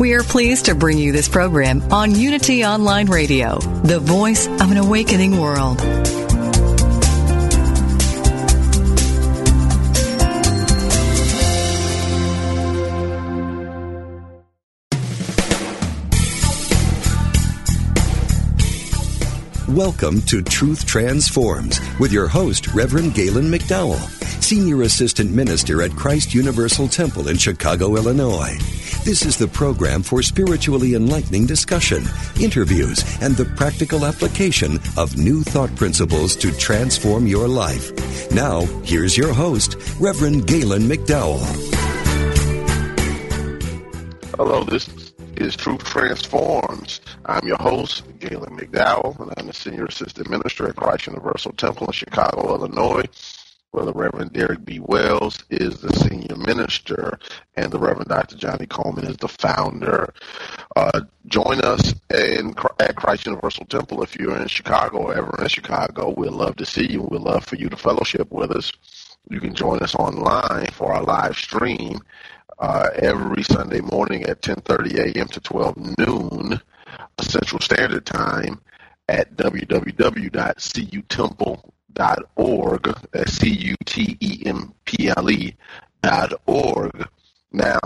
We are pleased to bring you this program on Unity Online Radio, the voice of an awakening world. Welcome to Truth Transforms with your host, Reverend Galen McDowell, Senior Assistant Minister at Christ Universal Temple in Chicago, Illinois. This is the program for spiritually enlightening discussion, interviews, and the practical application of new thought principles to transform your life. Now, here's your host, Reverend Galen McDowell. Hello, this is Truth Transforms. I'm your host, Galen McDowell, and I'm the Senior Assistant Minister at Christ Universal Temple in Chicago, Illinois where the Reverend Derrick B. Wells is the senior minister and the Reverend Dr. Johnnie Colemon is the founder. Uh, join us in, at Christ Universal Temple if you're in Chicago or ever in Chicago. We'd love to see you. We'd love for you to fellowship with us. You can join us online for our live stream uh, every Sunday morning at 10:30 a.m. to 12 noon Central Standard Time at www.cutemple.com dot org. C U T E M P L E dot org. Now,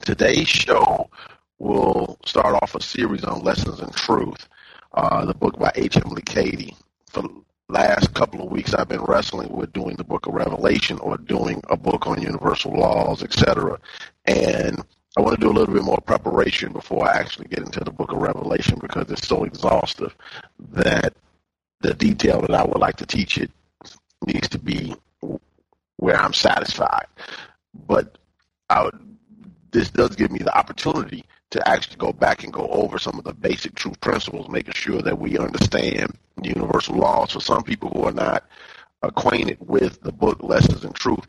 today's show will start off a series on lessons in truth. Uh, the book by H. Emilie Cady. For the last couple of weeks, I've been wrestling with doing the book of Revelation or doing a book on universal laws, etc. And I want to do a little bit more preparation before I actually get into the book of Revelation because it's so exhaustive that the detail that I would like to teach it needs to be where I'm satisfied. But would, this does give me the opportunity to actually go back and go over some of the basic truth principles, making sure that we understand the universal laws. For some people who are not acquainted with the book Lessons in Truth,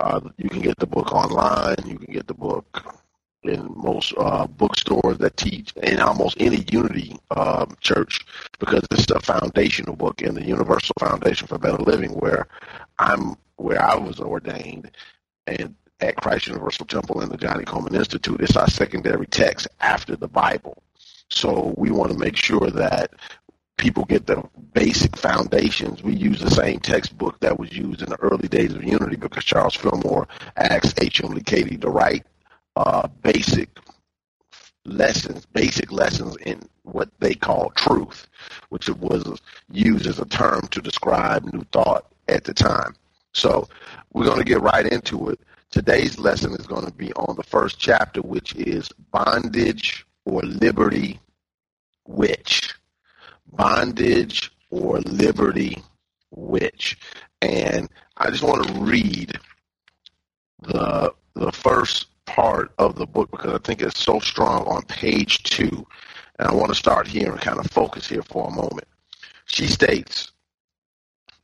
uh, you can get the book online. You can get the book in most uh, bookstores that teach in almost any Unity um, church because it's a foundational book in the Universal Foundation for Better Living, where I'm where I was ordained, and at Christ Universal Temple and the Johnnie Colemon Institute, it's our secondary text after the Bible. So we want to make sure that people get the basic foundations. We use the same textbook that was used in the early days of Unity because Charles Fillmore asked H. Emilie to write uh, basic lessons, basic lessons in what they call truth, which was used as a term to describe New Thought at the time. So we're going to get right into it. Today's lesson is going to be on the first chapter, which is bondage or liberty, which bondage or liberty, which, and I just want to read the the first part of the book because I think it's so strong on page two. And I want to start here and kind of focus here for a moment. She states,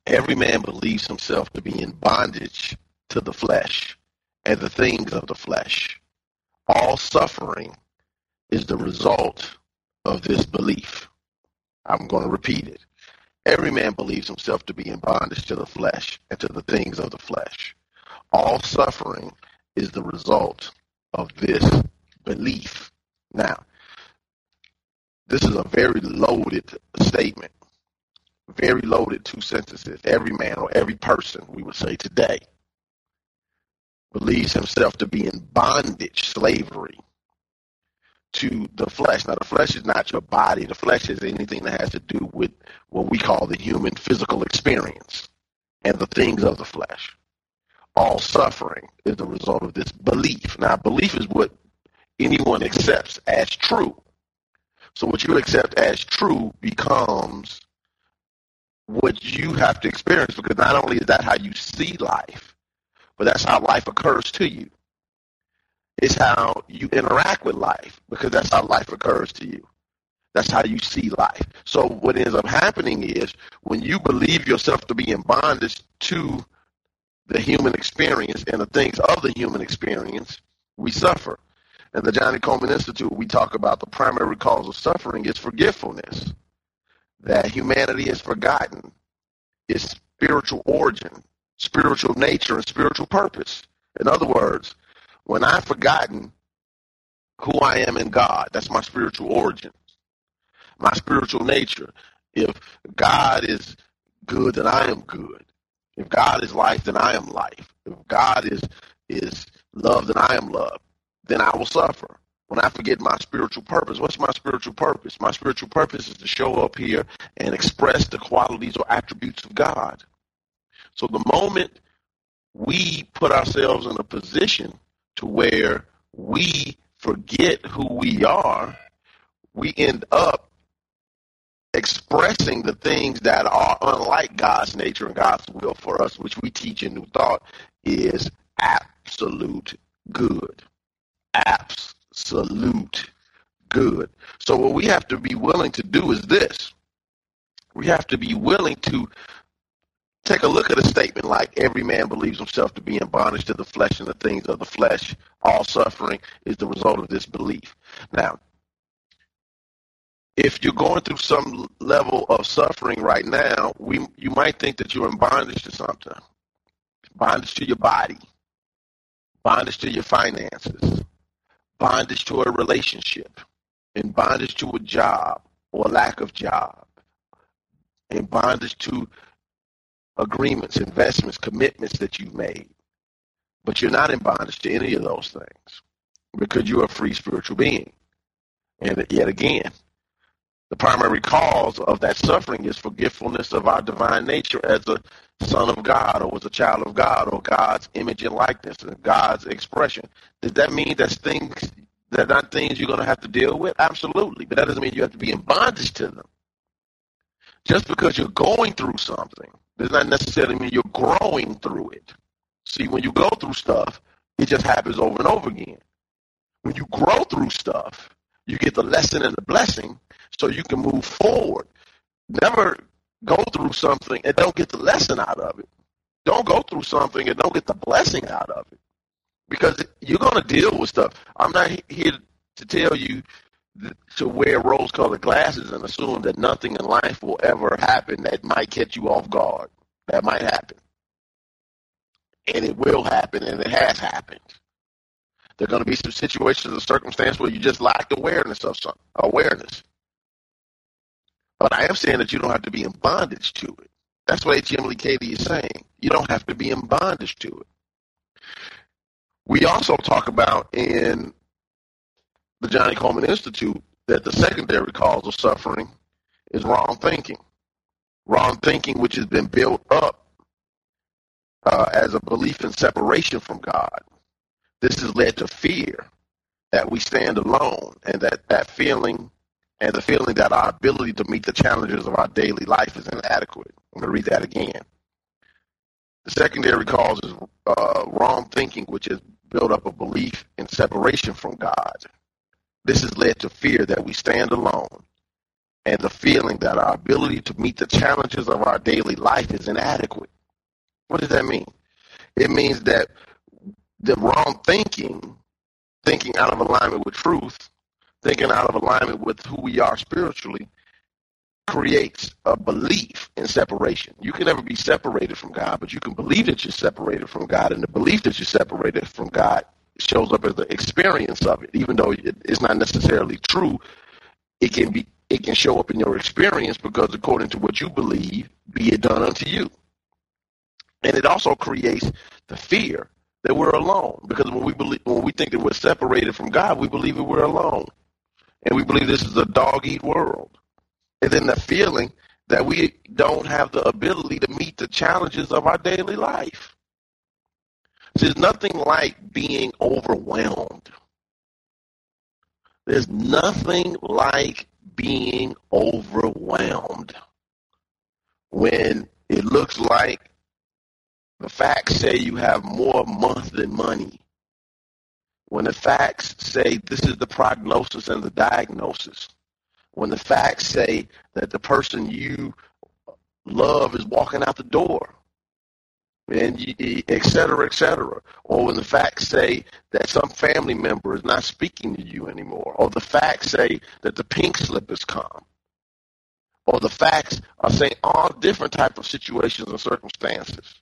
Every man believes himself to be in bondage to the flesh and the things of the flesh. All suffering is the result of this belief. I'm going to repeat it. Every man believes himself to be in bondage to the flesh and to the things of the flesh. All suffering is the result of this belief. Now, this is a very loaded statement, very loaded two sentences. Every man or every person, we would say today, believes himself to be in bondage, slavery to the flesh. Now, the flesh is not your body. The flesh is anything that has to do with what we call the human physical experience and the things of the flesh. All suffering is the result of this belief. Now, belief is what anyone accepts as true. So, what you accept as true becomes what you have to experience because not only is that how you see life, but that's how life occurs to you. It's how you interact with life because that's how life occurs to you. That's how you see life. So what ends up happening is when you believe yourself to be in bondage to the human experience and the things of the human experience, we suffer. In the Johnnie Colemon Institute, we talk about the primary cause of suffering is forgetfulness. That humanity has forgotten its spiritual origin, spiritual nature, and spiritual purpose. In other words, when I've forgotten who I am in God, that's my spiritual origin, my spiritual nature. If God is good, then I am good. If God is life, then I am life. If God is is love, then I am love. Then I will suffer. When I forget my spiritual purpose, what's my spiritual purpose? My spiritual purpose is to show up here and express the qualities or attributes of God. So the moment we put ourselves in a position to where we forget who we are, we end up expressing the things that are unlike God's nature and God's will for us, which we teach in New Thought is absolute good. Absolute good. So, what we have to be willing to do is this we have to be willing to Take a look at a statement like every man believes himself to be in bondage to the flesh and the things of the flesh. All suffering is the result of this belief. Now, if you're going through some level of suffering right now, we you might think that you're in bondage to something. Bondage to your body, bondage to your finances, bondage to a relationship, in bondage to a job or lack of job, in bondage to agreements, investments, commitments that you've made. But you're not in bondage to any of those things because you're a free spiritual being. And yet again, the primary cause of that suffering is forgetfulness of our divine nature as a son of God or as a child of God or God's image and likeness and God's expression. Does that mean that's things that are not things you're going to have to deal with? Absolutely. But that doesn't mean you have to be in bondage to them. Just because you're going through something does not necessarily mean you're growing through it. See, when you go through stuff, it just happens over and over again. When you grow through stuff, you get the lesson and the blessing so you can move forward. Never go through something and don't get the lesson out of it. Don't go through something and don't get the blessing out of it. Because you're going to deal with stuff. I'm not here to tell you to wear rose colored glasses and assume that nothing in life will ever happen that might catch you off guard. That might happen. And it will happen and it has happened. There are going to be some situations or circumstances where you just lack awareness of some awareness. But I am saying that you don't have to be in bondage to it. That's what H. Emilie Cady is saying. You don't have to be in bondage to it. We also talk about in the Johnnie Colemon Institute that the secondary cause of suffering is wrong thinking. Wrong thinking, which has been built up uh, as a belief in separation from God. This has led to fear that we stand alone and that that feeling and the feeling that our ability to meet the challenges of our daily life is inadequate. I'm going to read that again. The secondary cause is uh, wrong thinking, which has built up a belief in separation from God. This has led to fear that we stand alone and the feeling that our ability to meet the challenges of our daily life is inadequate. What does that mean? It means that the wrong thinking, thinking out of alignment with truth, thinking out of alignment with who we are spiritually, creates a belief in separation. You can never be separated from God, but you can believe that you're separated from God, and the belief that you're separated from God shows up as the experience of it, even though it's not necessarily true. It can be it can show up in your experience because according to what you believe, be it done unto you. And it also creates the fear that we're alone. Because when we believe when we think that we're separated from God, we believe that we're alone. And we believe this is a dog eat world. And then the feeling that we don't have the ability to meet the challenges of our daily life. There's nothing like being overwhelmed. There's nothing like being overwhelmed when it looks like the facts say you have more month than money. When the facts say this is the prognosis and the diagnosis. When the facts say that the person you love is walking out the door and et cetera, et cetera. Or when the facts say that some family member is not speaking to you anymore, or the facts say that the pink slip has come, or the facts are saying all different type of situations and circumstances.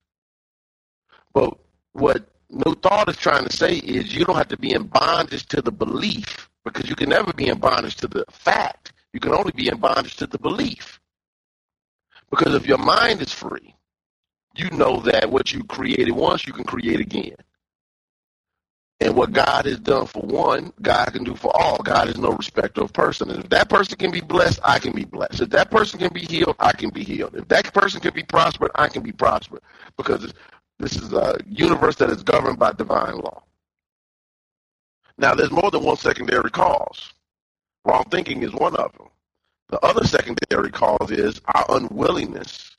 But what New Thought is trying to say is you don't have to be in bondage to the belief because you can never be in bondage to the fact. You can only be in bondage to the belief. Because if your mind is free, you know that what you created once, you can create again. And what God has done for one, God can do for all. God is no respecter of person. And if that person can be blessed, I can be blessed. If that person can be healed, I can be healed. If that person can be prospered, I can be prospered. Because this is a universe that is governed by divine law. Now, there's more than one secondary cause. Wrong thinking is one of them. The other secondary cause is our unwillingness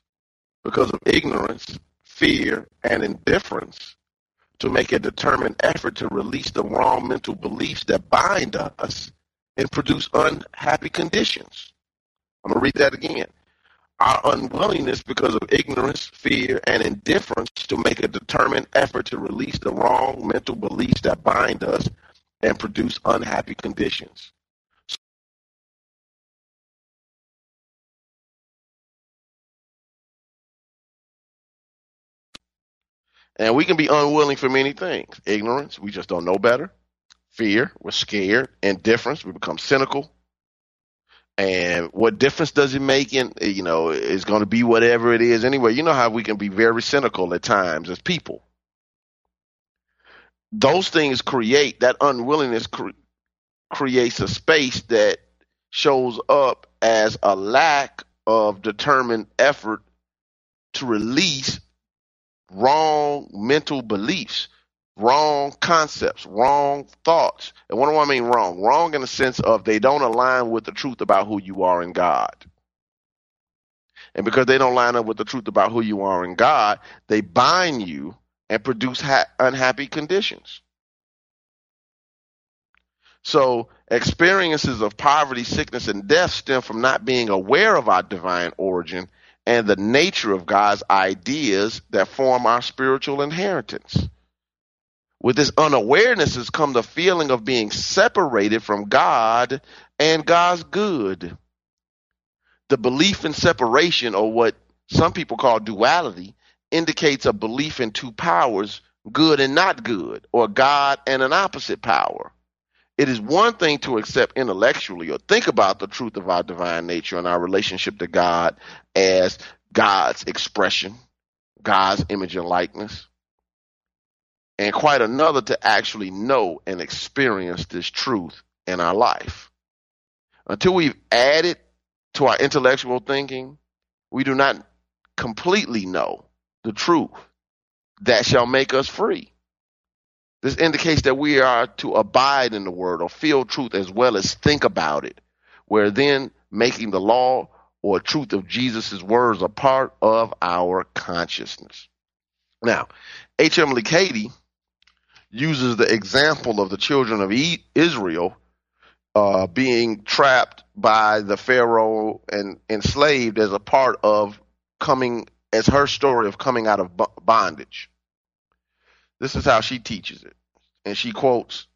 because of ignorance, fear, and indifference to make a determined effort to release the wrong mental beliefs that bind us and produce unhappy conditions. I'm going to read that again. Our unwillingness because of ignorance, fear, and indifference to make a determined effort to release the wrong mental beliefs that bind us and produce unhappy conditions. And we can be unwilling for many things. Ignorance, we just don't know better. Fear, we're scared. Indifference, we become cynical. And what difference does it make in, you know, it's going to be whatever it is anyway. You know how we can be very cynical at times as people. Those things create, that unwillingness cre- creates a space that shows up as a lack of determined effort to release wrong mental beliefs, wrong concepts, wrong thoughts. And what do I mean wrong? Wrong in the sense of they don't align with the truth about who you are in God. And because they don't line up with the truth about who you are in God, they bind you and produce ha- unhappy conditions. So, experiences of poverty, sickness, and death stem from not being aware of our divine origin and the nature of God's ideas that form our spiritual inheritance. With this unawareness has come the feeling of being separated from God and God's good. The belief in separation, or what some people call duality, indicates a belief in two powers, good and not good, or God and an opposite power. It is one thing to accept intellectually or think about the truth of our divine nature and our relationship to God as God's expression, God's image and likeness, and quite another to actually know and experience this truth in our life. Until we've added to our intellectual thinking, we do not completely know the truth that shall make us free. This indicates that we are to abide in the word or feel truth as well as think about it, where then making the law or truth of Jesus' words a part of our consciousness. Now, H. Emilie uses the example of the children of Israel uh, being trapped by the Pharaoh and enslaved as a part of coming, as her story of coming out of bondage. This is how she teaches it. And she quotes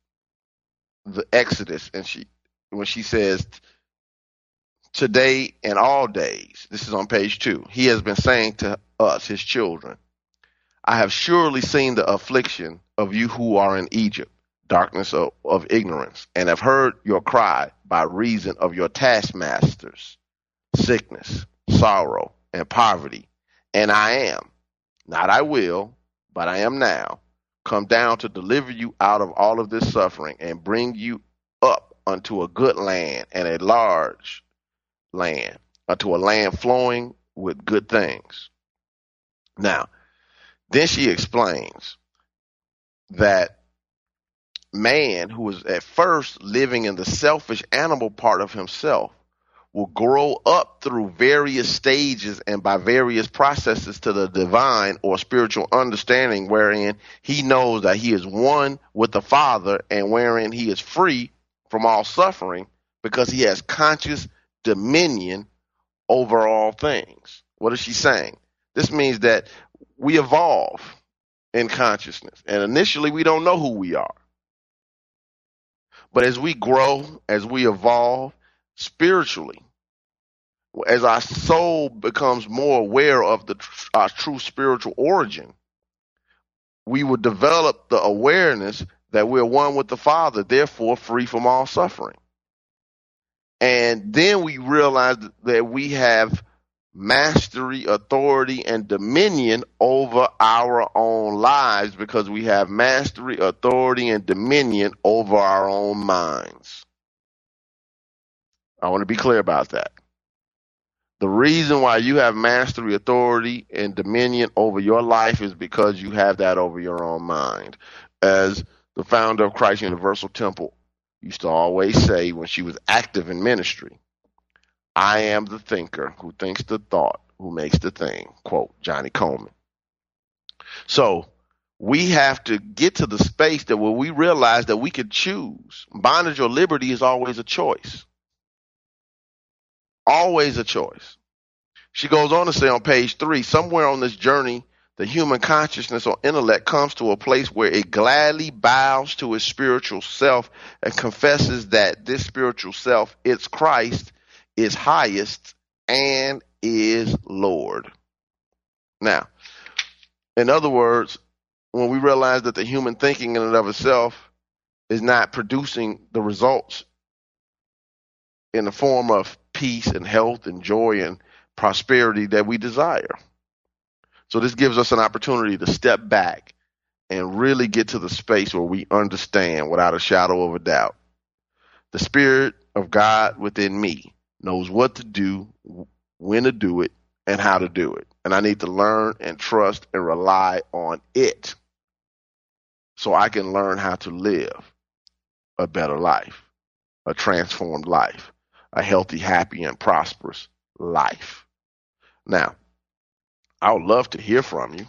the Exodus and she when she says, Today and all days, this is on page two, he has been saying to us, his children, I have surely seen the affliction of you who are in Egypt, darkness of, of ignorance, and have heard your cry by reason of your taskmasters, sickness, sorrow, and poverty. And I am, not I will, but I am now, come down to deliver you out of all of this suffering and bring you up unto a good land and a large land, unto a land flowing with good things. Now, then she explains that man who was at first living in the selfish animal part of himself will grow up through various stages and by various processes to the divine or spiritual understanding wherein he knows that he is one with the Father and wherein he is free from all suffering because he has conscious dominion over all things. What is she saying? This means that we evolve in consciousness. And initially, we don't know who we are. But as we grow, as we evolve spiritually, as our soul becomes more aware of the our true spiritual origin, we will develop the awareness that we're one with the Father, therefore free from all suffering. And then we realize that we have mastery, authority, and dominion over our own lives because we have mastery, authority, and dominion over our own minds. I want to be clear about that. The reason why you have mastery, authority, and dominion over your life is because you have that over your own mind. As the founder of Christ Universal Temple used to always say when she was active in ministry, I am the thinker who thinks the thought, who makes the thing. Quote Johnnie Colemon. So we have to get to the space that where we realize that we could choose. Bondage or liberty is always a choice. Always a choice. She goes on to say on page three, somewhere on this journey, the human consciousness or intellect comes to a place where it gladly bows to its spiritual self and confesses that this spiritual self, it's Christ, is highest and is Lord. Now, in other words, when we realize that the human thinking in and of itself is not producing the results in the form of peace and health and joy and prosperity that we desire. So this gives us an opportunity to step back and really get to the space where we understand without a shadow of a doubt. The Spirit of God within me knows what to do, when to do it, and how to do it. And I need to learn and trust and rely on it so I can learn how to live a better life, a transformed life, a healthy, happy, and prosperous life. Now, I would love to hear from you.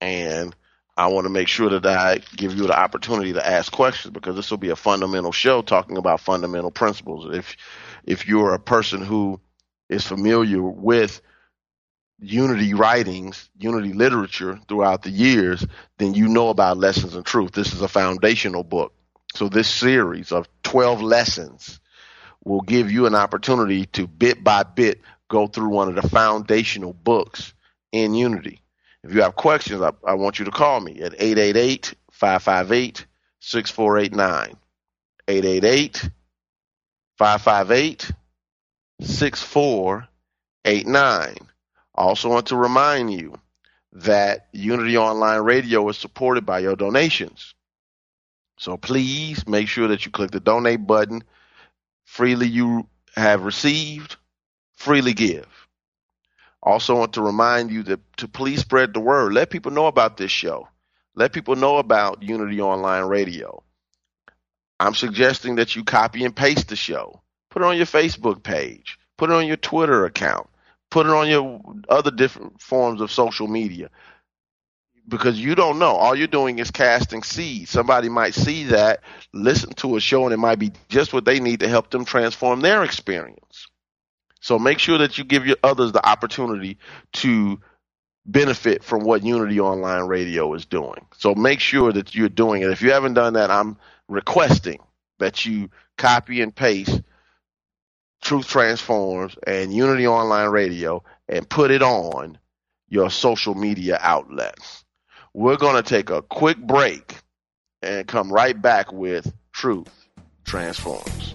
And I want to make sure that I give you the opportunity to ask questions because this will be a fundamental show talking about fundamental principles. If if you're a person who is familiar with unity writings, unity literature throughout the years, then you know about lessons in truth. This is a foundational book. So this series of 12 lessons will give you an opportunity to bit by bit go through one of the foundational books in unity. If you have questions, I, I want you to call me at 888 558 6489. 888 558 6489. I also want to remind you that Unity Online Radio is supported by your donations. So please make sure that you click the donate button. Freely you have received, freely give. Also want to remind you that to please spread the word. Let people know about this show. Let people know about Unity Online Radio. I'm suggesting that you copy and paste the show. Put it on your Facebook page. Put it on your Twitter account. Put it on your other different forms of social media. Because you don't know. All you're doing is casting seeds. Somebody might see that, listen to a show, and it might be just what they need to help them transform their experience. So make sure that you give your others the opportunity to benefit from what Unity Online Radio is doing. So make sure that you're doing it. If you haven't done that, I'm requesting that you copy and paste Truth Transforms and Unity Online Radio and put it on your social media outlets. We're going to take a quick break and come right back with Truth Transforms.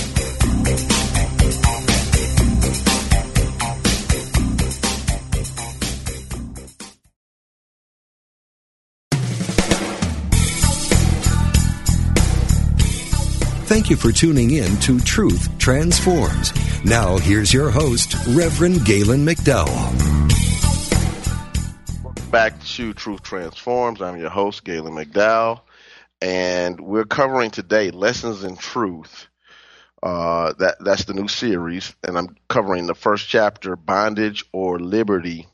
Thank you for tuning in to Truth Transforms. Now, here's your host, Reverend Galen McDowell. Back to Truth Transforms. I'm your host, Galen McDowell, and we're covering today Lessons in Truth. Uh, that that's the new series, and I'm covering the first chapter, Bondage or Liberty,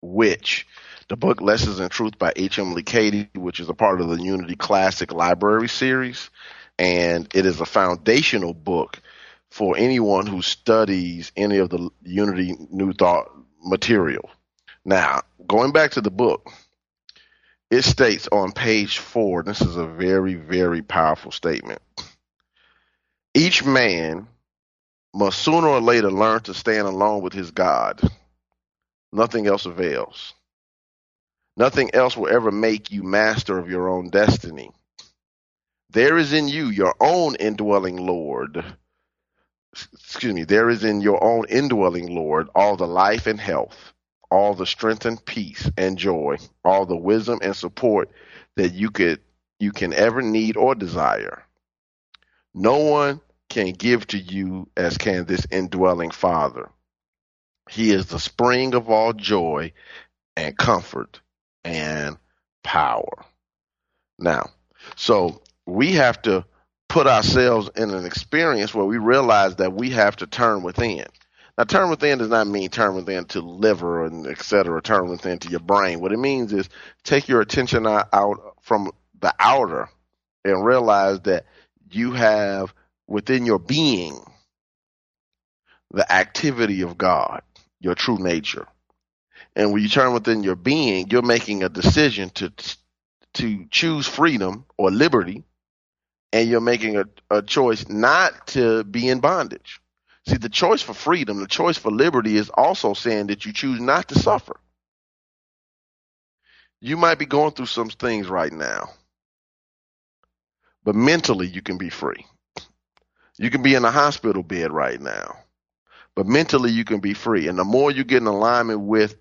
which the book Lessons in Truth by H. Emilie Cady, which is a part of the Unity Classic Library series and it is a foundational book for anyone who studies any of the Unity New Thought material. Now, going back to the book, it states on page four, this is a very, very powerful statement. Each man must sooner or later learn to stand alone with his God. Nothing else avails. Nothing else will ever make you master of your own destiny. There is in you your own indwelling Lord. Excuse me. There is in your own indwelling Lord all the life and health, all the strength and peace and joy, all the wisdom and support that you could you can ever need or desire. No one can give to you as can this indwelling Father. He is the spring of all joy and comfort and power. Now, so we have to put ourselves in an experience where we realize that we have to turn within. Now, turn within does not mean turn within to liver and et cetera, turn within to your brain. What it means is take your attention out from the outer and realize that you have within your being the activity of God, your true nature. And when you turn within your being, you're making a decision to to choose freedom or liberty, and you're making a, a choice not to be in bondage. See, the choice for freedom, the choice for liberty is also saying that you choose not to suffer. You might be going through some things right now, but mentally you can be free. You can be in a hospital bed right now, but mentally you can be free. And the more you get in alignment with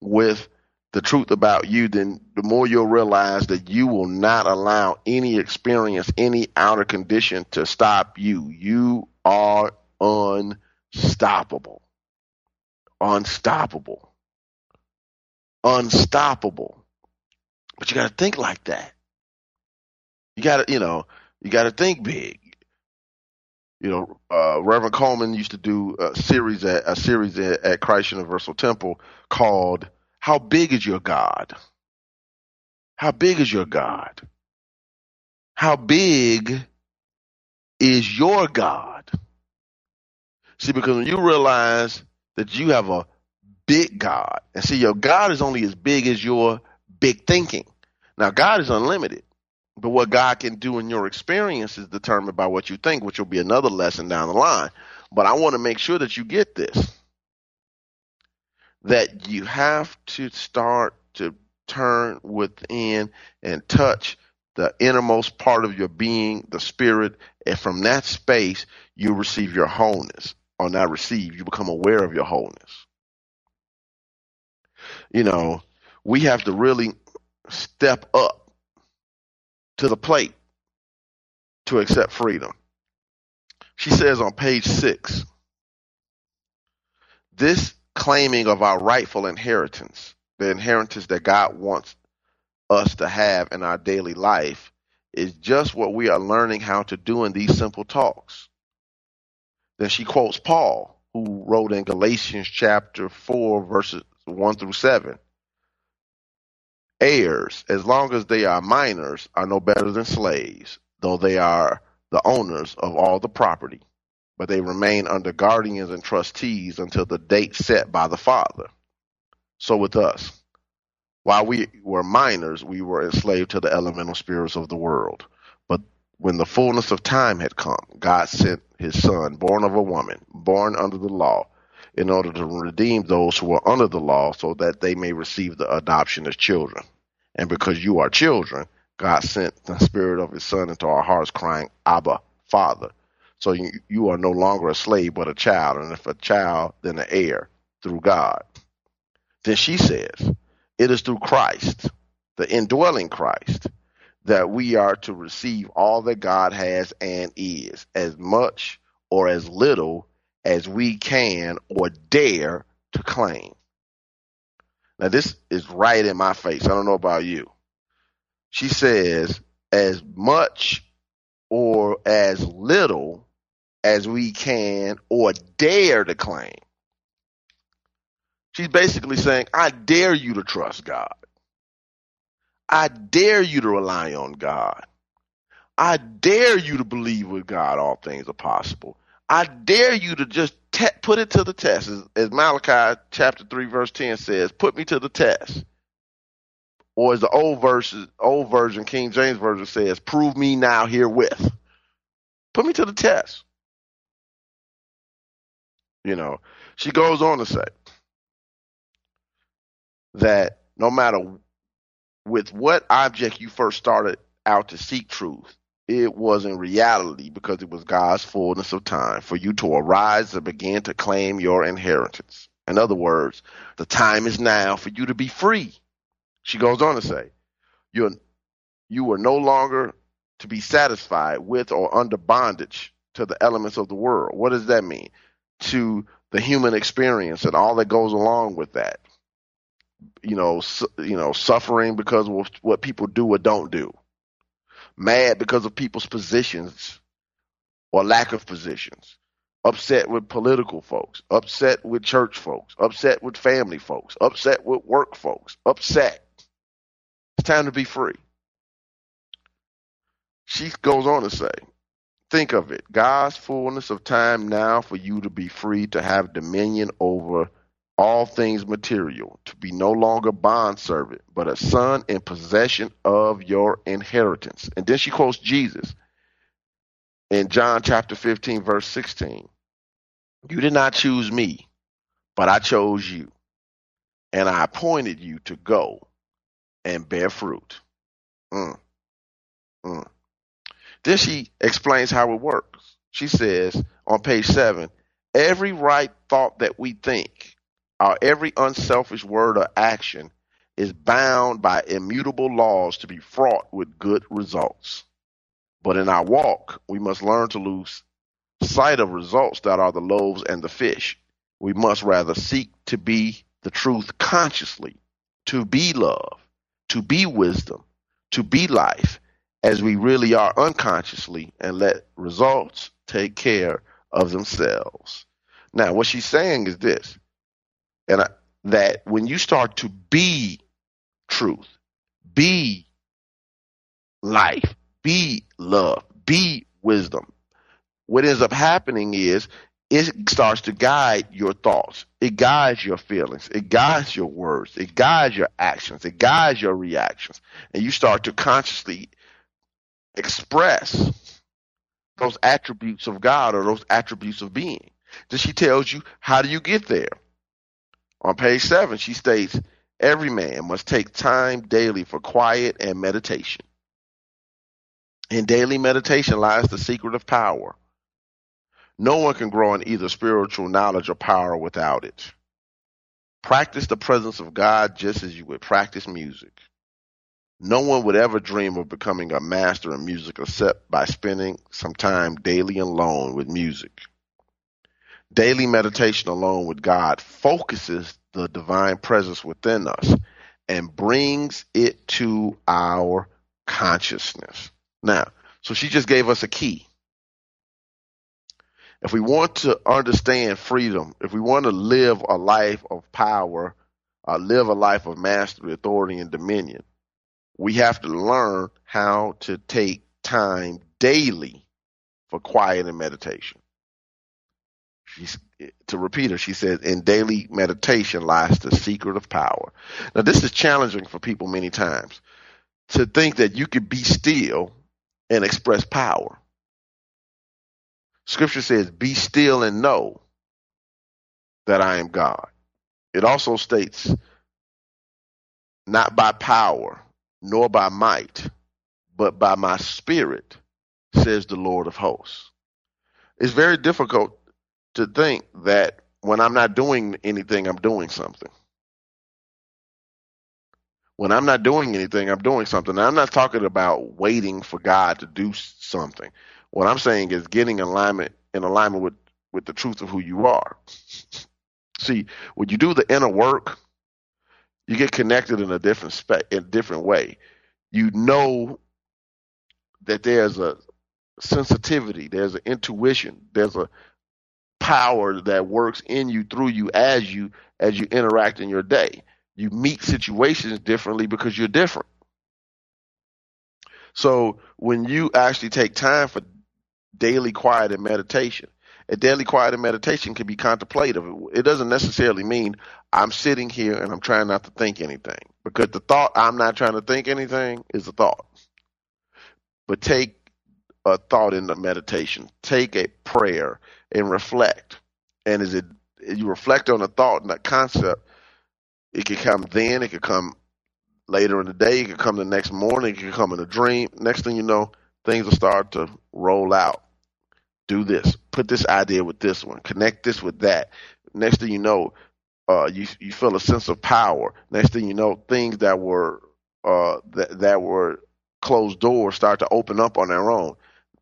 with the truth about you, then the more you'll realize that you will not allow any experience, any outer condition to stop you. You are unstoppable. Unstoppable. Unstoppable. But you got to think like that. You got to, you know, you got to think big. You know, uh, Reverend Colemon used to do a series at a series at, at Christ Universal Temple called how big is your God? How big is your God? How big is your God? See, because when you realize that you have a big God, and see, your God is only as big as your big thinking. Now, God is unlimited, but what God can do in your experience is determined by what you think, which will be another lesson down the line. But I want to make sure that you get this that you have to start to turn within and touch the innermost part of your being, the spirit, and from that space, you receive your wholeness. Or not receive, you become aware of your wholeness. You know, we have to really step up to the plate to accept freedom. She says on page six, this claiming of our rightful inheritance, the inheritance that God wants us to have in our daily life, is just what we are learning how to do in these simple talks. Then she quotes Paul, who wrote in Galatians chapter 4, verses 1 through 7. Heirs, as long as they are minors, are no better than slaves, though they are the owners of all the property but they remain under guardians and trustees until the date set by the father. So with us, while we were minors, we were enslaved to the elemental spirits of the world. But when the fullness of time had come, God sent his son, born of a woman, born under the law, in order to redeem those who are under the law so that they may receive the adoption as children. And because you are children, God sent the spirit of his son into our hearts, crying, Abba, Father. So you, you are no longer a slave, but a child. And if a child, then an heir through God. Then she says, it is through Christ, the indwelling Christ, that we are to receive all that God has and is, as much or as little as we can or dare to claim. Now, this is right in my face. I don't know about you. She says, as much or as little as we can or dare to claim. She's basically saying, I dare you to trust God. I dare you to rely on God. I dare you to believe with God all things are possible. I dare you to just te- put it to the test. As, as Malachi chapter 3 verse 10 says, put me to the test. Or as the old version, old version, King James version says, prove me now herewith. Put me to the test. You know, she goes on to say that no matter with what object you first started out to seek truth, it was in reality because it was God's fullness of time for you to arise and begin to claim your inheritance. In other words, the time is now for you to be free. She goes on to say, you're, you are no longer to be satisfied with or under bondage to the elements of the world. What does that mean? To the human experience and all that goes along with that. You know, su- you know, suffering because of what people do or don't do, mad because of people's positions or lack of positions, upset with political folks, upset with church folks, upset with family folks, upset with work folks, upset. It's time to be free. She goes on to say, think of it God's fullness of time now for you to be free to have dominion over all things material, to be no longer bond servant, but a son in possession of your inheritance. And then she quotes Jesus in John chapter 15, verse 16. You did not choose me, but I chose you, and I appointed you to go and bear fruit. Mm. Mm. Then she explains how it works. She says on page seven, every right thought that we think, or every unselfish word or action is bound by immutable laws to be fraught with good results. But in our walk, we must learn to lose sight of results that are the loaves and the fish. We must rather seek to be the truth consciously, to be love, to be wisdom, to be life, as we really are unconsciously and let results take care of themselves. Now, what she's saying is this, and I, that when you start to be truth, be life, be love, be wisdom, what ends up happening is it starts to guide your thoughts. It guides your feelings. It guides your words. It guides your actions. It guides your reactions. And you start to consciously express those attributes of God or those attributes of being. Then she tells you, how do you get there? On page seven, she states, every man must take time daily for quiet and meditation. In daily meditation lies the secret of power. No one can grow in either spiritual knowledge or power without it. Practice the presence of God just as you would practice music. No one would ever dream of becoming a master in music except by spending some time daily alone with music. Daily meditation alone with God focuses the divine presence within us and brings it to our consciousness. Now, so she just gave us a key. If we want to understand freedom, if we want to live a life of power, uh, live a life of mastery, authority, and dominion, we have to learn how to take time daily for quiet and meditation. She's, to repeat her, she says, in daily meditation lies the secret of power. Now, this is challenging for people many times to think that you could be still and express power. Scripture says, Be still and know that I am God. It also states, Not by power, nor by might, but by my spirit, says the Lord of hosts. It's very difficult to think that when I'm not doing anything, I'm doing something. When I'm not doing anything, I'm doing something. Now, I'm not talking about waiting for God to do something. What I'm saying is getting alignment in alignment with, with the truth of who you are. See, when you do the inner work, you get connected in a different spe- in a different way. You know that there's a sensitivity, there's an intuition, there's a power that works in you through you as you as you interact in your day. You meet situations differently because you're different. So when you actually take time for daily quiet and meditation, a daily quiet and meditation can be contemplative. It doesn't necessarily mean I'm sitting here and I'm trying not to think anything because the thought I'm not trying to think anything is a thought. But take a thought in the meditation, take a prayer and reflect. And as it you reflect on a thought and a concept, it could come then, it could come later in the day, it could come the next morning, it could come in a dream. Next thing you know, things will start to roll out. Do this. Put this idea with this one. Connect this with that. Next thing you know, uh, you you feel a sense of power. Next thing you know, things that were uh, that that were closed doors start to open up on their own.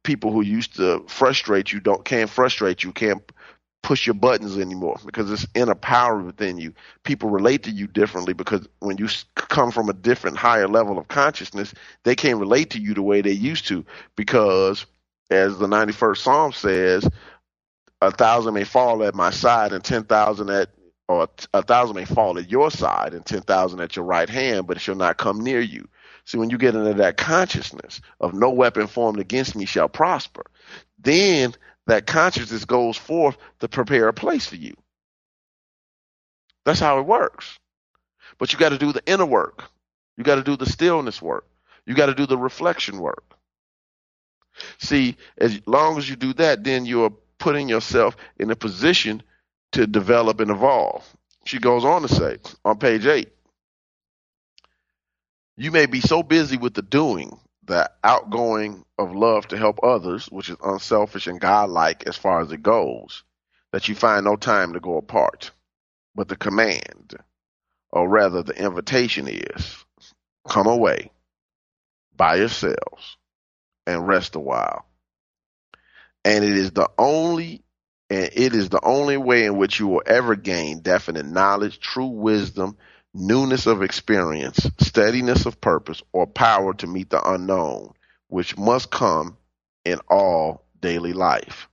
People who used to frustrate you don't can't frustrate you, can't push your buttons anymore because it's inner power within you. People relate to you differently because when you come from a different higher level of consciousness, they can't relate to you the way they used to because as the 91st Psalm says, a thousand may fall at my side and 10,000 at or a thousand may fall at your side and 10,000 at your right hand, but it shall not come near you. See, when you get into that consciousness of no weapon formed against me shall prosper, then that consciousness goes forth to prepare a place for you. That's how it works. But you got to do the inner work. You got to do the stillness work. You got to do the reflection work. See, as long as you do that, then you're putting yourself in a position to develop and evolve. She goes on to say on page eight, you may be so busy with the doing, the outgoing of love to help others, which is unselfish and godlike as far as it goes, that you find no time to go apart. But the command, or rather the invitation is come away by yourselves and rest a while. And it is the only and it is the only way in which you will ever gain definite knowledge, true wisdom, newness of experience, steadiness of purpose, or power to meet the unknown, which must come in all daily life.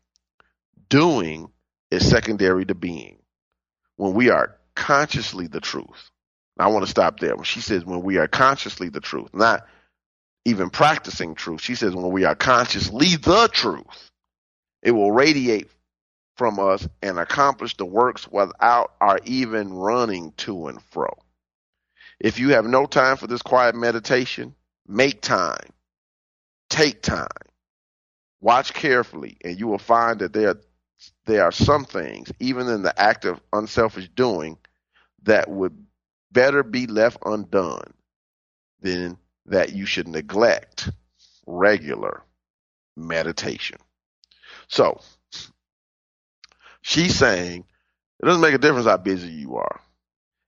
Doing is secondary to being. When we are consciously the truth. I want to stop there. When she says when we are consciously the truth, not even practicing truth. She says when we are consciously the truth, it will radiate from us and accomplish the works without our even running to and fro. If you have no time for this quiet meditation, make time. Take time. Watch carefully, and you will find that there, there are some things, even in the act of unselfish doing, that would better be left undone than that you should neglect regular meditation. So, she's saying it doesn't make a difference how busy you are.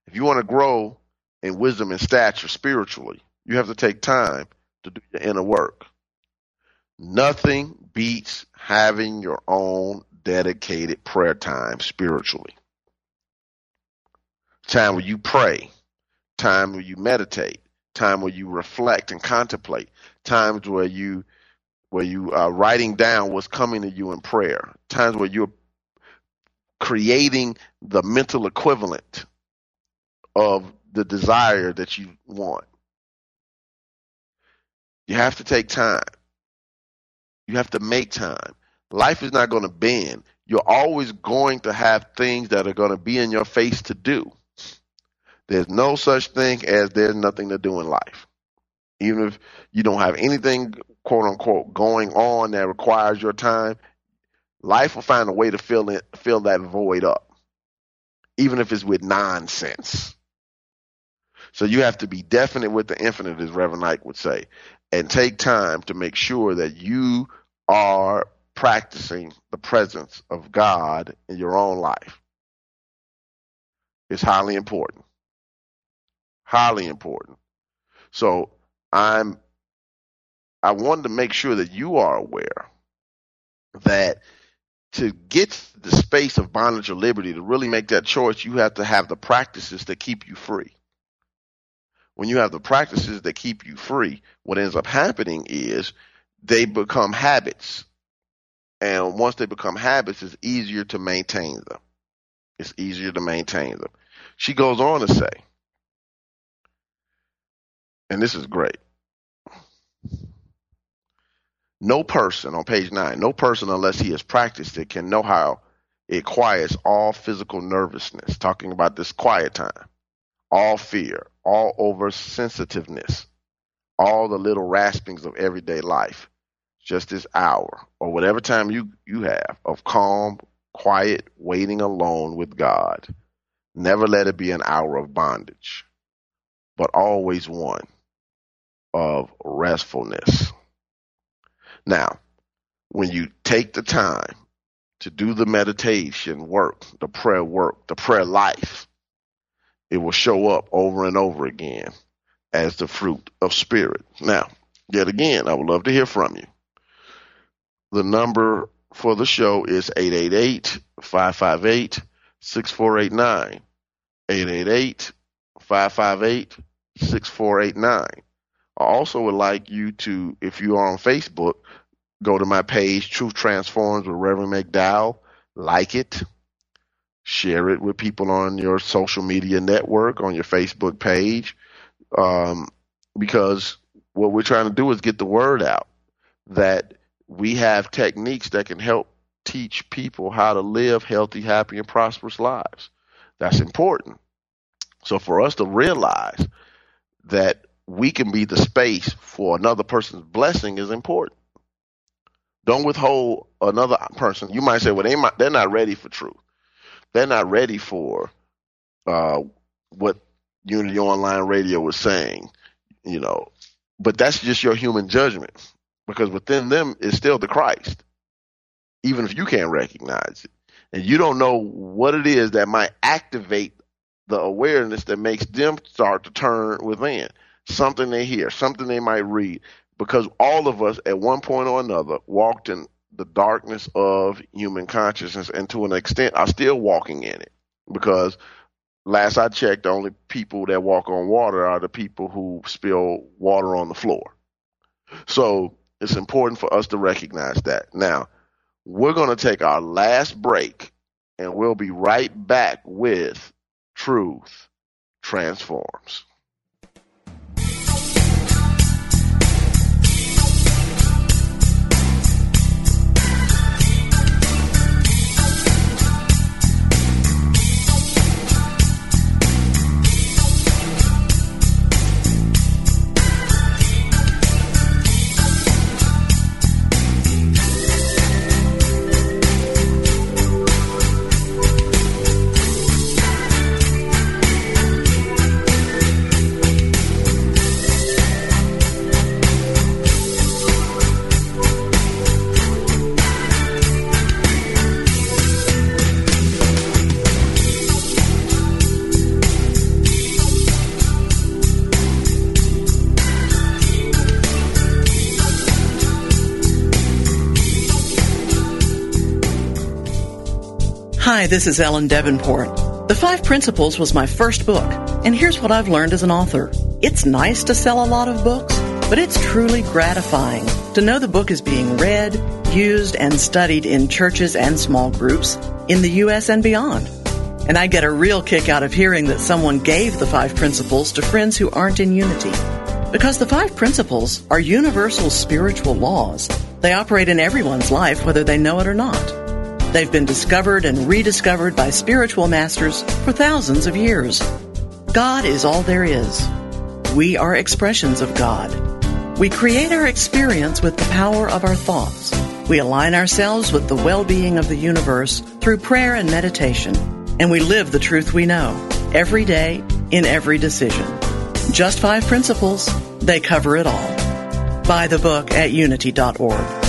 If you want to grow in wisdom and stature spiritually, you have to take time to do your inner work. Nothing beats having your own dedicated prayer time spiritually. Time where you pray, time where you meditate, time where you reflect and contemplate, times where you where you are writing down what's coming to you in prayer, times where you're creating the mental equivalent of the desire that you want. You have to take time. You have to make time. Life is not going to bend. You're always going to have things that are going to be in your face to do. There's no such thing as there's nothing to do in life. Even if you don't have anything, quote unquote, going on that requires your time, life will find a way to fill it, fill that void up, even if it's with nonsense. So you have to be definite with the infinite, as Reverend Ike would say, and take time to make sure that you are practicing the presence of God in your own life. It's highly important highly important. So I'm I wanted to make sure that you are aware that to get the space of bondage or liberty, to really make that choice, you have to have the practices that keep you free. When you have the practices that keep you free, what ends up happening is they become habits. And once they become habits, it's easier to maintain them. It's easier to maintain them. She goes on to say, and this is great. No person on page nine, no person unless he has practiced it can know how it quiets all physical nervousness. Talking about this quiet time, all fear, all oversensitiveness, all the little raspings of everyday life. Just this hour or whatever time you, you have of calm, quiet, waiting alone with God. Never let it be an hour of bondage, but always one of restfulness. Now, when you take the time to do the meditation work, the prayer work, the prayer life, it will show up over and over again as the fruit of spirit. Now, yet again, I would love to hear from you. The number for the show is 888 558 6489. 888 558 6489. I also would like you to, if you are on Facebook, go to my page, Truth Transforms with Reverend McDowell, like it, share it with people on your social media network, on your Facebook page, um, because what we're trying to do is get the word out that we have techniques that can help teach people how to live healthy, happy, and prosperous lives. That's important. So for us to realize that we can be the space for another person's blessing is important. Don't withhold another person. You might say, well, they might, they're not ready for truth. They're not ready for uh, what Unity Online Radio was saying, you know. But that's just your human judgment because within them is still the Christ, even if you can't recognize it. And you don't know what it is that might activate the awareness that makes them start to turn within. Something they hear, something they might read, because all of us at one point or another walked in the darkness of human consciousness and to an extent are still walking in it because last I checked, the only people that walk on water are the people who spill water on the floor. So it's important for us to recognize that. Now, we're going to take our last break and we'll be right back with Truth Transforms. This is Ellen Debenport. The Five Principles was my first book, and here's what I've learned as an author. It's nice to sell a lot of books, but it's truly gratifying to know the book is being read, used, and studied in churches and small groups in the U.S. and beyond. And I get a real kick out of hearing that someone gave the five principles to friends who aren't in unity. Because the five principles are universal spiritual laws. They operate in everyone's life, whether they know it or not. They've been discovered and rediscovered by spiritual masters for thousands of years. God is all there is. We are expressions of God. We create our experience with the power of our thoughts. We align ourselves with the well-being of the universe through prayer and meditation. And we live the truth we know every day in every decision. Just five principles. They cover it all. Buy the book at unity.org.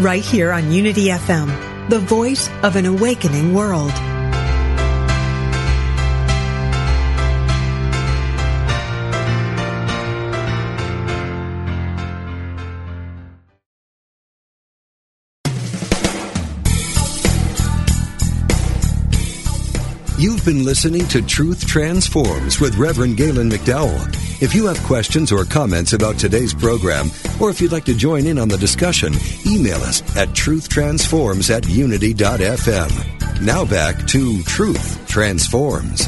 right here on Unity FM, the voice of an awakening world. You've been listening to Truth Transforms with Reverend Galen McDowell. If you have questions or comments about today's program, or if you'd like to join in on the discussion, email us at truthtransforms at unity.fm. Now back to Truth Transforms.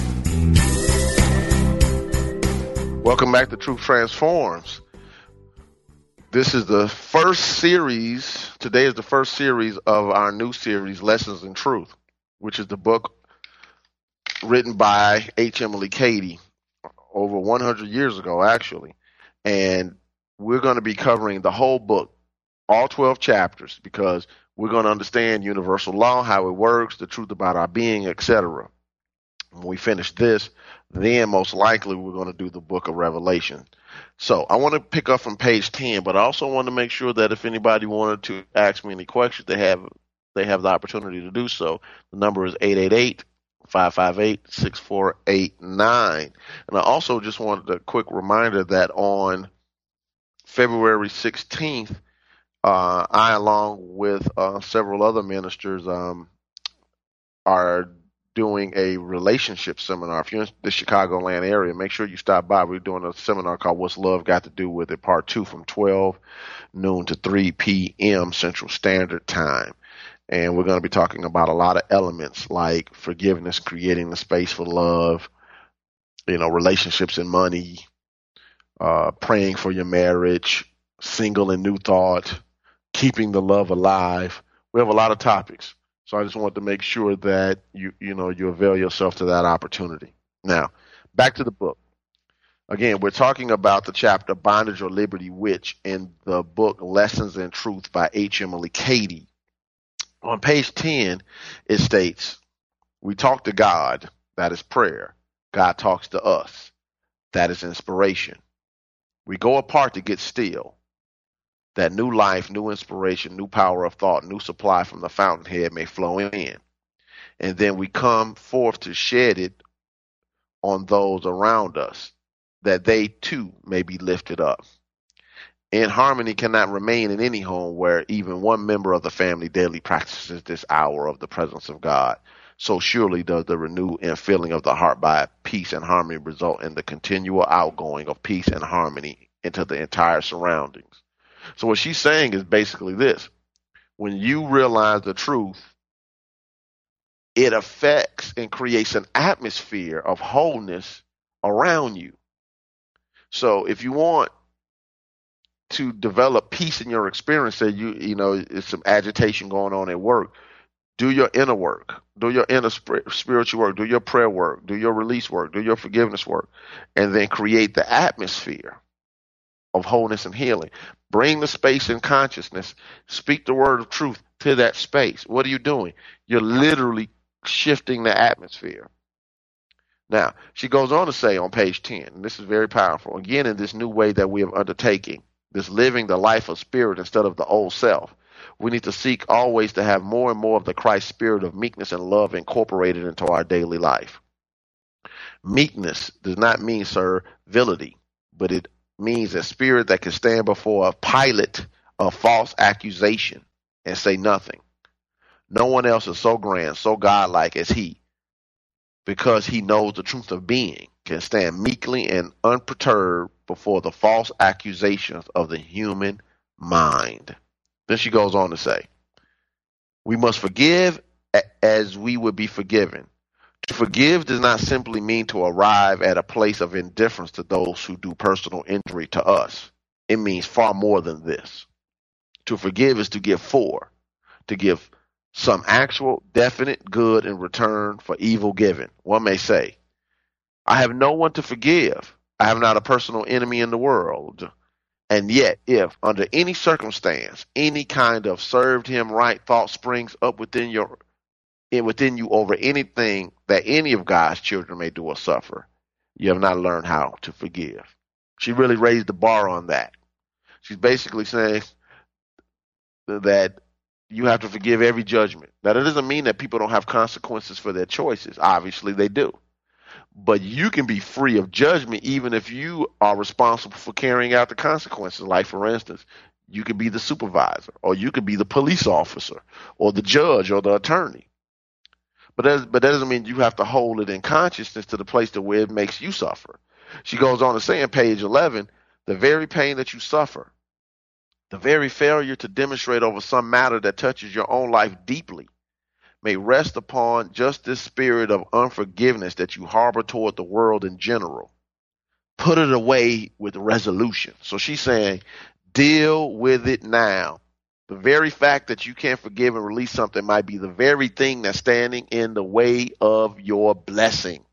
Welcome back to Truth Transforms. This is the first series, today is the first series of our new series, Lessons in Truth, which is the book written by H. Emilie Cady over 100 years ago, actually. And we're going to be covering the whole book, all 12 chapters, because we're going to understand universal law, how it works, the truth about our being, etc. When we finish this, then most likely we're going to do the book of Revelation. So I want to pick up from page 10, but I also want to make sure that if anybody wanted to ask me any questions, they have they have the opportunity to do so. The number is 888 558 6489. And I also just wanted a quick reminder that on February 16th, uh, I, along with uh, several other ministers, um, are doing a relationship seminar. If you're in the Chicagoland area, make sure you stop by. We're doing a seminar called What's Love Got to Do with It, part two from 12 noon to 3 p.m. Central Standard Time. And we're going to be talking about a lot of elements like forgiveness, creating the space for love, you know, relationships and money, uh, praying for your marriage, single and new thought, keeping the love alive. We have a lot of topics. So I just want to make sure that you you know you avail yourself to that opportunity. Now, back to the book. Again, we're talking about the chapter Bondage or Liberty Which in the book Lessons in Truth by H. Emilie Cady. On page 10, it states, We talk to God, that is prayer. God talks to us, that is inspiration. We go apart to get still, that new life, new inspiration, new power of thought, new supply from the fountainhead may flow in. And then we come forth to shed it on those around us, that they too may be lifted up. And harmony cannot remain in any home where even one member of the family daily practices this hour of the presence of God. So surely does the renewed infilling of the heart by peace and harmony result in the continual outgoing of peace and harmony into the entire surroundings. So what she's saying is basically this. When you realize the truth, it affects and creates an atmosphere of wholeness around you. So if you want to develop peace in your experience, say you you know it's some agitation going on at work, do your inner work, do your inner spiritual work, do your prayer work, do your release work, do your forgiveness work, and then create the atmosphere of wholeness and healing. Bring the space in consciousness. Speak the word of truth to that space. What are you doing? You're literally shifting the atmosphere. Now, she goes on to say on page 10, and this is very powerful, again, in this new way that we are undertaking, this living the life of spirit instead of the old self, we need to seek always to have more and more of the Christ spirit of meekness and love incorporated into our daily life. Meekness does not mean servility, but it means a spirit that can stand before a Pilate of false accusation and say nothing. No one else is so grand, so godlike as he, because he knows the truth of being, can stand meekly and unperturbed before the false accusations of the human mind. Then she goes on to say, We must forgive as we would be forgiven. To forgive does not simply mean to arrive at a place of indifference to those who do personal injury to us. It means far more than this. To forgive is to give for, to give some actual, definite good in return for evil given. One may say, I have no one to forgive. I have not a personal enemy in the world. And yet, if under any circumstance, any kind of served him right thought springs up within your within you over anything that any of God's children may do or suffer, you have not learned how to forgive. She really raised the bar on that. She's basically saying that you have to forgive every judgment. Now, that doesn't mean that people don't have consequences for their choices. Obviously, they do. But you can be free of judgment even if you are responsible for carrying out the consequences. Like, for instance, you could be the supervisor, or you could be the police officer, or the judge, or the attorney. But that, but that doesn't mean you have to hold it in consciousness to the place to where it makes you suffer. She goes on to say in page 11, the very pain that you suffer, the very failure to demonstrate over some matter that touches your own life deeply, may rest upon just this spirit of unforgiveness that you harbor toward the world in general. Put it away with resolution. So she's saying, deal with it now. The very fact that you can't forgive and release something might be the very thing that's standing in the way of your blessing.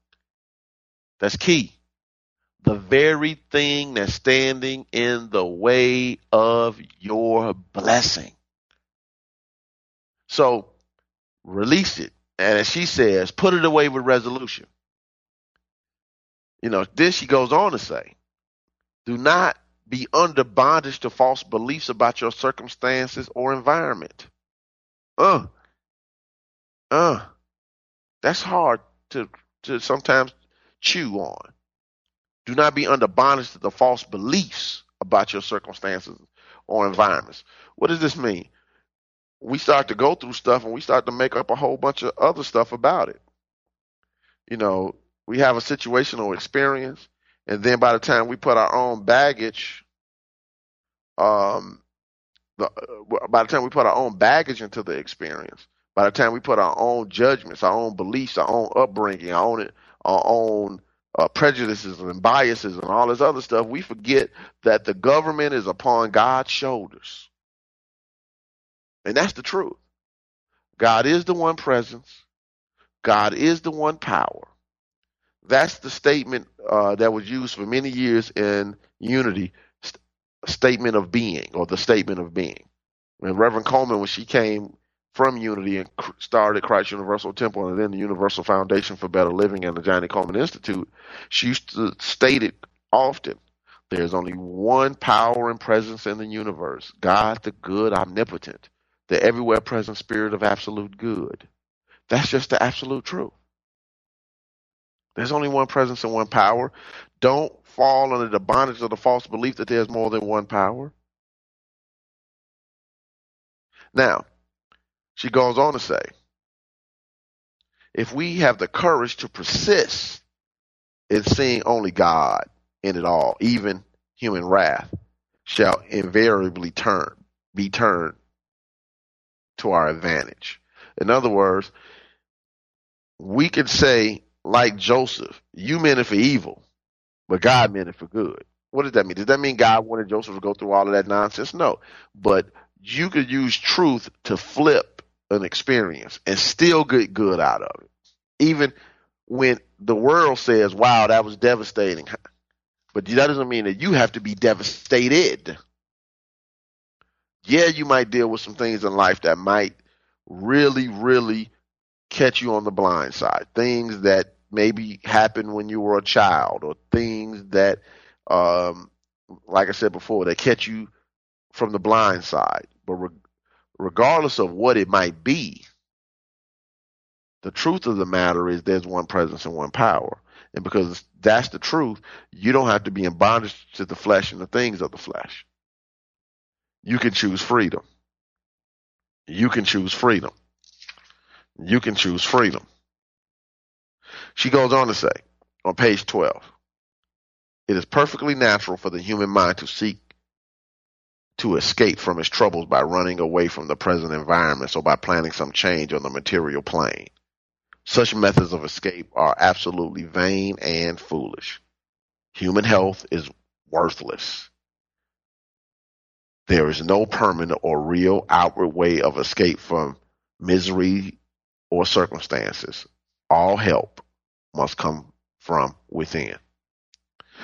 That's key. the very thing that's standing in the way of your blessing. So release it. And as she says, put it away with resolution. You know, then she goes on to say, do not be under bondage to false beliefs about your circumstances or environment. Uh, uh, that's hard to, to sometimes chew on. Do not be under bondage to the false beliefs about your circumstances or environments. What does this mean? We start to go through stuff and we start to make up a whole bunch of other stuff about it. You know, we have a situational experience, and then by the time we put our own baggage, um, the, uh, by the time we put our own baggage into the experience, by the time we put our own judgments, our own beliefs, our own upbringing, our own our own uh, prejudices and biases and all this other stuff, we forget that the government is upon God's shoulders. And that's the truth. God is the one presence. God is the one power. That's the statement uh, that was used for many years in unity, st- statement of being or the statement of being. When Reverend Colemon, when she came from Unity and started Christ Universal Temple and then the Universal Foundation for Better Living and the Johnnie Colemon Institute, she used to state it often. There's only one power and presence in the universe God, the good, omnipotent, the everywhere present spirit of absolute good. That's just the absolute truth. There's only one presence and one power. Don't fall under the bondage of the false belief that there's more than one power. Now, she goes on to say, if we have the courage to persist in seeing only God in it all, even human wrath shall invariably turn, be turned to our advantage. In other words, we could say, like Joseph, you meant it for evil, but God meant it for good. What does that mean? Does that mean God wanted Joseph to go through all of that nonsense? No. But you could use truth to flip an experience and still get good out of it. Even when the world says, wow, that was devastating. But that doesn't mean that you have to be devastated. Yeah, you might deal with some things in life that might really, really catch you on the blind side. Things that maybe happened when you were a child or things that, um, like I said before, that catch you from the blind side. But re- regardless of what it might be, the truth of the matter is there's one presence and one power. And because that's the truth, you don't have to be in bondage to the flesh and the things of the flesh. You can choose freedom. You can choose freedom. You can choose freedom. She goes on to say on page 12 it is perfectly natural for the human mind to seek to escape from its troubles by running away from the present environment or by planning some change on the material plane. Such methods of escape are absolutely vain and foolish. Human health is worthless. There is no permanent or real outward way of escape from misery or circumstances. All help must come from within.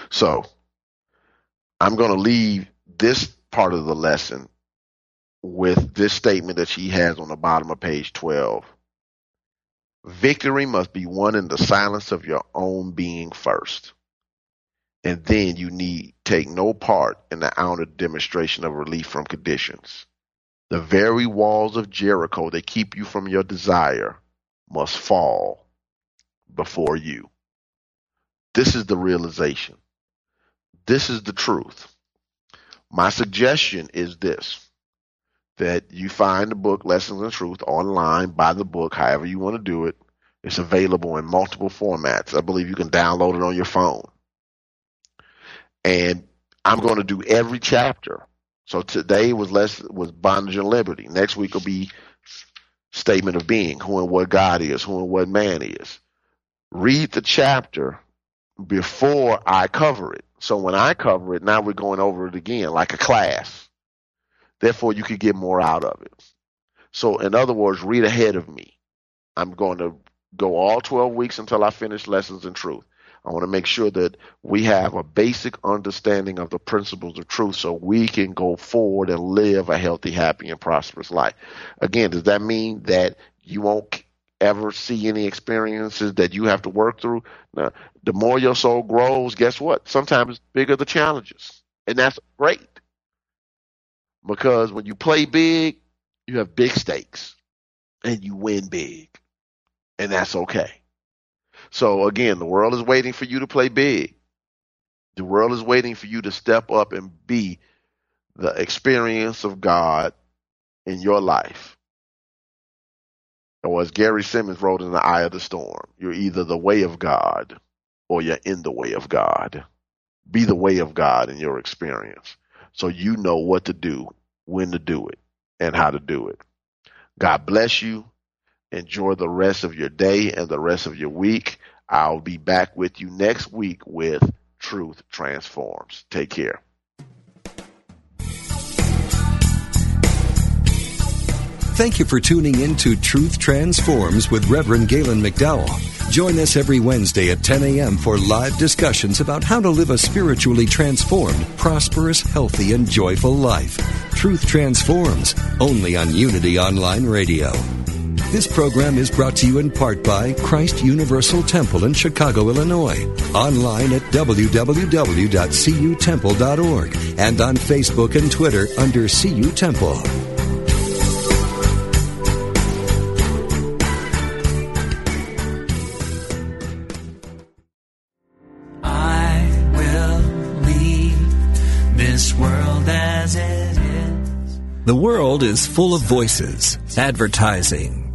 So, I'm going to leave this part of the lesson with this statement that she has on the bottom of page 12. Victory must be won in the silence of your own being first. And then you need take no part in the outer demonstration of relief from conditions. The very walls of Jericho that keep you from your desire must fall before you. This is the realization. This is the truth. My suggestion is this that you find the book Lessons in Truth online, buy the book, however you want to do it. It's available in multiple formats. I believe you can download it on your phone. And I'm going to do every chapter. So today was less was bondage and liberty. Next week will be statement of being, who and what God is, who and what man is. Read the chapter before I cover it. So when I cover it, now we're going over it again like a class. Therefore, you could get more out of it. So, in other words, read ahead of me. I'm going to go all 12 weeks until I finish Lessons in Truth. I want to make sure that we have a basic understanding of the principles of truth so we can go forward and live a healthy, happy, and prosperous life. Again, does that mean that you won't ever see any experiences that you have to work through? Now, the more your soul grows, guess what? Sometimes bigger the challenges. And that's great. Because when you play big, you have big stakes and you win big. And that's okay. So again, the world is waiting for you to play big. The world is waiting for you to step up and be the experience of God in your life. Or as Gary Simmons wrote in The I of the Storm, you're either the way of God or you're in the way of God. Be the way of God in your experience so you know what to do, when to do it, and how to do it. God bless you. Enjoy the rest of your day and the rest of your week. I'll be back with you next week with Truth Transforms. Take care. Thank you for tuning in to Truth Transforms with Reverend Galen McDowell. Join us every Wednesday at 10 a.m. for live discussions about how to live a spiritually transformed, prosperous, healthy, and joyful life. Truth Transforms, only on Unity Online Radio. This program is brought to you in part by Christ Universal Temple in Chicago, Illinois. Online at www.cutemple.org and on Facebook and Twitter under CU Temple. I will leave this world as it is. The world is full of voices, advertising,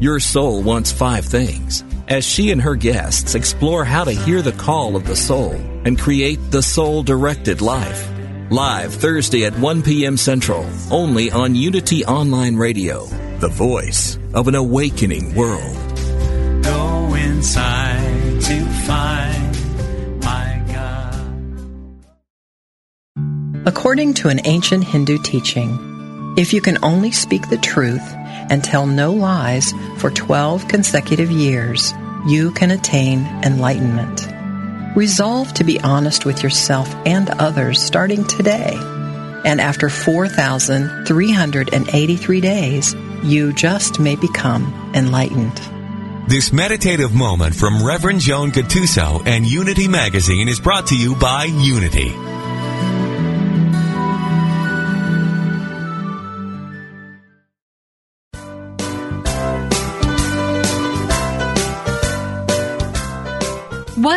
Your Soul Wants Five Things, as she and her guests explore how to hear the call of the soul and create the soul directed life. Live Thursday at 1 p.m. Central, only on Unity Online Radio, the voice of an awakening world. Go inside to find my God. According to an ancient Hindu teaching, if you can only speak the truth and tell no lies for 12 consecutive years, you can attain enlightenment. Resolve to be honest with yourself and others starting today. And after 4,383 days, you just may become enlightened. This meditative moment from Reverend Joan Gattuso and Unity Magazine is brought to you by Unity.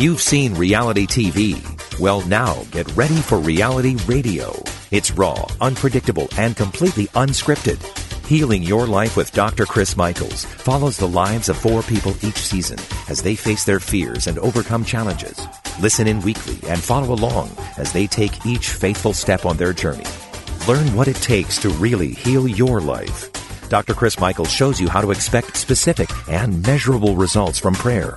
You've seen reality TV. Well, now get ready for reality radio. It's raw, unpredictable, and completely unscripted. Healing Your Life with Dr. Chris Michaels follows the lives of four people each season as they face their fears and overcome challenges. Listen in weekly and follow along as they take each faithful step on their journey. Learn what it takes to really heal your life. Dr. Chris Michaels shows you how to expect specific and measurable results from prayer.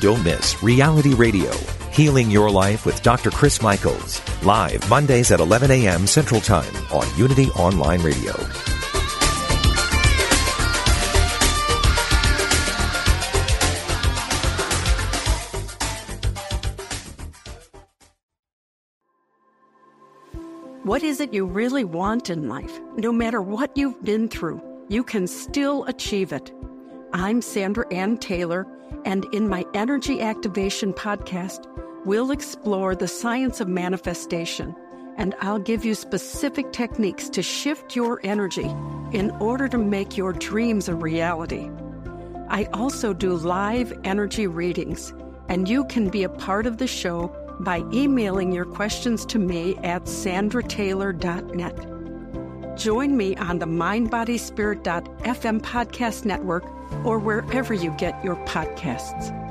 Don't miss Reality Radio, Healing Your Life with Dr. Chris Michaels, live Mondays at 11 a.m. Central Time on Unity Online Radio. What is it you really want in life? No matter what you've been through, you can still achieve it. I'm Sandra Anne Taylor, and in my Energy Activation podcast, we'll explore the science of manifestation, and I'll give you specific techniques to shift your energy in order to make your dreams a reality. I also do live energy readings, and you can be a part of the show by emailing your questions to me at sandrataylor.net. Join me on the mindbodyspirit.fm podcast network or wherever you get your podcasts.